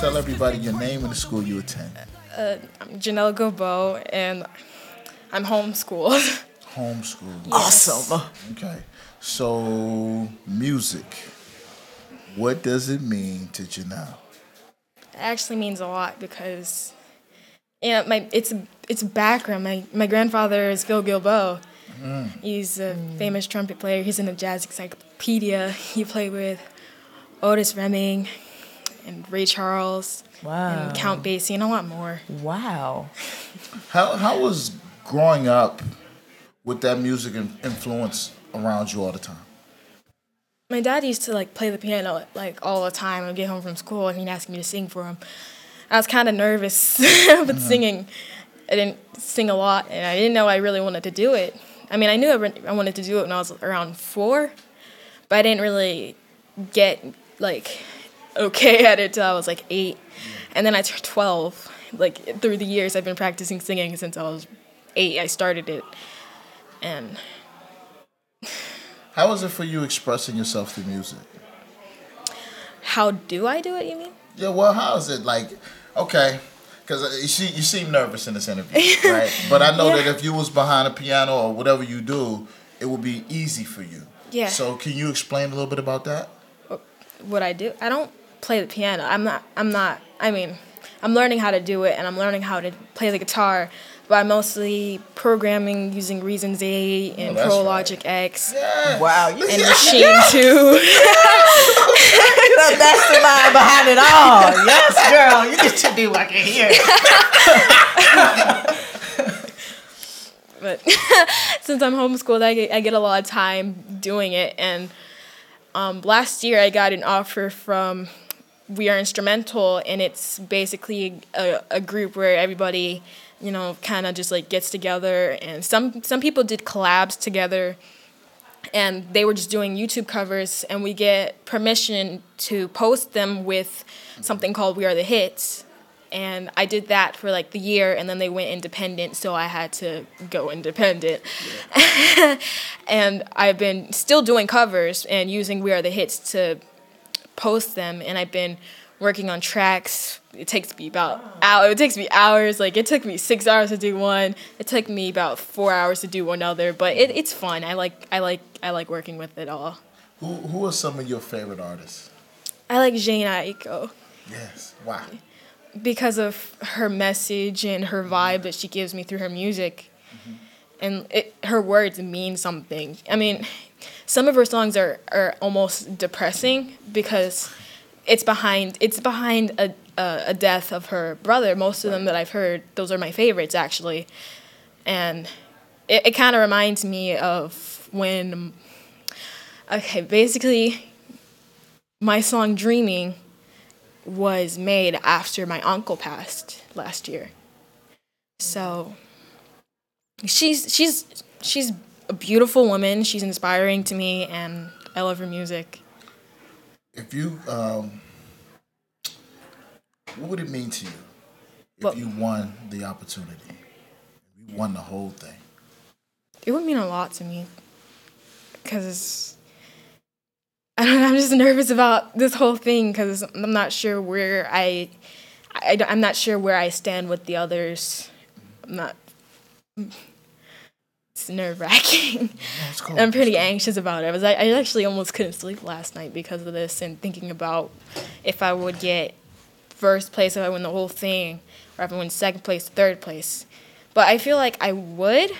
tell everybody your name and the school you attend. Uh, I'm Janelle Gobo, and I'm homeschooled. Homeschool. Awesome. Okay, so music. What does it mean to Janelle? It actually means a lot because, you know, my it's it's background. My my grandfather is Phil Guilbeau. Mm. He's a famous trumpet player. He's in the Jazz Encyclopedia. He played with Otis Redding and Ray Charles Wow. and Count Basie and a lot more. Wow. How how was growing up with that music influence around you all the time? My dad used to like play the piano like all the time. I'd get home from school and he'd ask me to sing for him. I was kind of nervous with uh-huh. singing. I didn't sing a lot, and I didn't know I really wanted to do it. I mean, I knew I, re- I wanted to do it when I was around four, but I didn't really get like okay at it till I was like eight, and then I turned twelve. Like through the years, I've been practicing singing since I was eight. I started it, and How was it for you expressing yourself through music? how do I do it? You mean? Yeah, well, how is it like? Okay, because uh, you see, you seem nervous in this interview, right? But I know Yeah. that if you was behind a piano or whatever you do, it would be easy for you. Yeah. So can you explain a little bit about that? Uh, what I do. I don't play the piano. I'm not. I'm not. I mean, I'm learning how to do it, and I'm learning how to play the guitar. But I'm mostly programming using Reasons 8 and that's Pro right. Logic X Wow. You and Maschine 2. the mastermind behind it all. Yes, girl. You get to do. I can hear. but since I'm homeschooled, I get, I get a lot of time doing it. And um, last year, I got an offer from We Are Instrumental, and it's basically a, a group where everybody, you know, kind of just like gets together. And some some people did collabs together, and they were just doing YouTube covers, and we get permission to post them with something called We Are the Hits. And I did that for like the year, and then they went independent, so I had to go independent. and I've been still doing covers and using We Are the Hits to post them, and I've been working on tracks. It takes me about hour. It takes me hours. Like it took me six hours to do one. It took me about four hours to do another. But it, it's fun. I like I like I like working with it all. Who Who are some of your favorite artists? I like Jhené Aiko Yes. Why? because of her message and her vibe that she gives me through her music, mm-hmm. and it, her words mean something. I mean, some of her songs are, are almost depressing because it's behind it's behind a, a a death of her brother. Most of them that I've heard, those are my favorites actually, and it, it kind of reminds me of when. Okay, basically, my song "Dreaming" was made after my uncle passed last year. So she's she's she's a beautiful woman. She's inspiring to me, and I love her music. If you um, what would it mean to you if Well- you won the opportunity? You won the whole thing. It would mean a lot to me because I don't know, I'm just nervous about this whole thing because I'm not sure where I, I don't- I'm not sure where I stand with the others. I'm not. It's nerve wracking. Oh, it's cool. I'm pretty anxious about it. I was I, I actually almost couldn't sleep last night because of this and thinking about if I would get first place if I win the whole thing or if I win second place, third place. But I feel like I would.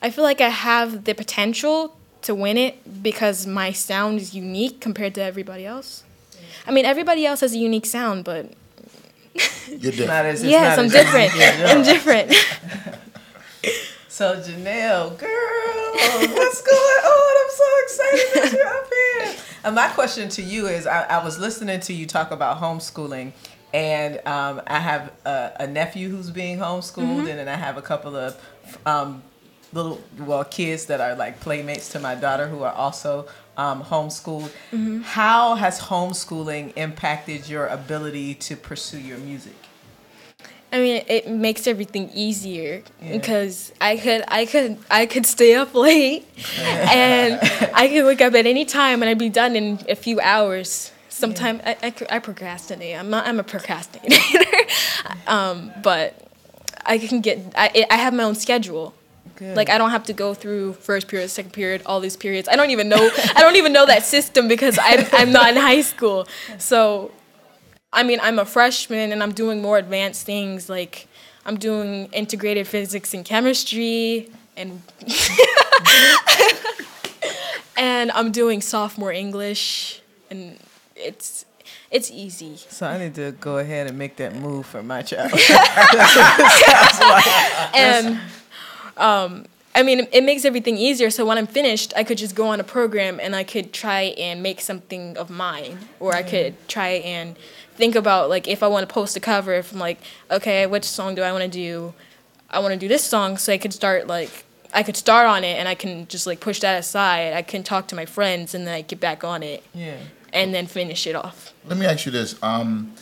I feel like I have the potential to win it because my sound is unique compared to everybody else. I mean, everybody else has a unique sound, but You're different. Not as, yes, not I'm as different. unique as I'm different. So Janelle, girl, what's going on? I'm so excited that you're up here. And my question to you is, I, I was listening to you talk about homeschooling, and um, I have a, a nephew who's being homeschooled, and then I have a couple of um, little well kids that are like playmates to my daughter who are also um, homeschooled. How has homeschooling impacted your ability to pursue your music? I mean, it makes everything easier because I could, I could, I could stay up late, and I could wake up at any time and I'd be done in a few hours. Sometimes I, I, I procrastinate. I'm not, I'm a procrastinator, um, but I can get. I, I have my own schedule. Good. Like I don't have to go through first period, second period, all these periods. I don't even know. I don't even know that system because I'm I'm not in high school. So, I mean, I'm a freshman and I'm doing more advanced things. Like I'm doing integrated physics and chemistry, and and I'm doing sophomore English, and it's it's easy. So I need to go ahead and make that move for my child. and um, I mean, it makes everything easier. So when I'm finished, I could just go on a program and I could try and make something of mine, or I could try and think about like if I want to post a cover, if I'm like, okay, which song do I want to do? I want to do this song, so I could start like I could start on it and I can just like push that aside. I can talk to my friends and then I get back on it yeah. and then finish it off. Let me ask you this: um,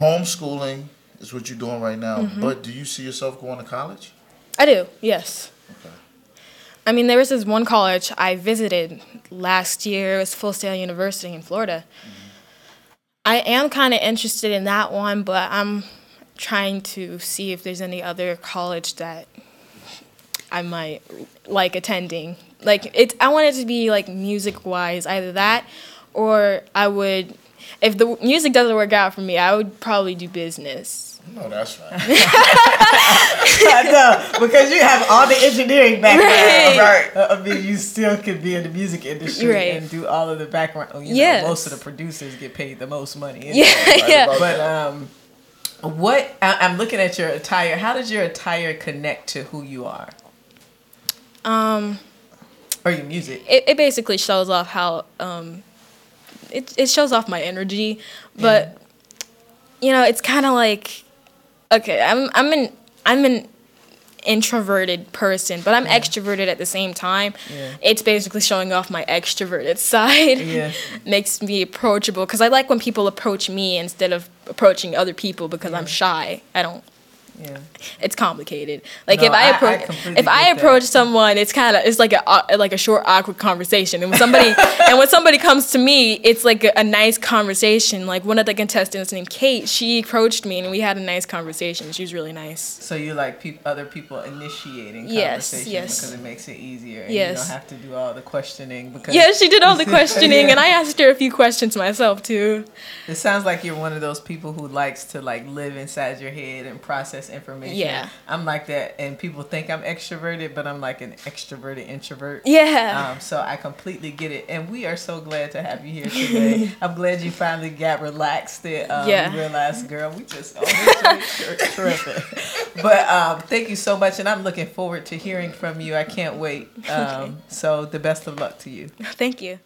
homeschooling is what you're doing right now, Mm-hmm. but do you see yourself going to college? I do, yes. Okay. I mean, there was this one college I visited last year. It was Full Sail University in Florida. I am kind of interested in that one, but I'm trying to see if there's any other college that I might like attending. Like it, I want it to be like music wise, either that, or I would. If the music doesn't work out for me, I would probably do business. No, that's right. I know because you have all the engineering background. Right. Uh, I mean, you still could be in the music industry Right. and do all of the background. You know, most of the producers get paid the most money. anyway. Yeah, yeah. But um, what I, I'm looking at your attire. How does your attire connect to who you are Um. or your music? it, it basically shows off how um it, it shows off my energy but you know it's kind of like okay i'm i'm an i'm an introverted person but i'm extroverted at the same time. Yeah. it's basically showing off my extroverted side. Yeah. makes me approachable because i like when people approach me instead of approaching other people because i'm shy. I don't Yeah. it's complicated. Like No, if I I- I approach if I get that. approach someone, it's kind of it's like a uh, like a short awkward conversation. And when somebody and when somebody comes to me, it's like a, a nice conversation. Like one of the contestants named Kate, she approached me and we had a nice conversation. She was really nice. So you like peop other people initiating Yes, yes. because it makes it easier and Yes. you don't have to do all the questioning because Yeah, she did all the questioning, Yeah. and I asked her a few questions myself too. It sounds like you're one of those people who likes to like live inside your head and process information. Yeah. I'm like that, and people think I'm extroverted, but I'm like an extroverted introvert. Yeah. Um, so I completely get it, and we are so glad to have you here today. I'm glad you finally got relaxed and um, Yeah. you realized, girl, we just oh, terrific. But um, thank you so much, and I'm looking forward to hearing from you. I can't wait. Um, so the best of luck to you. Thank you.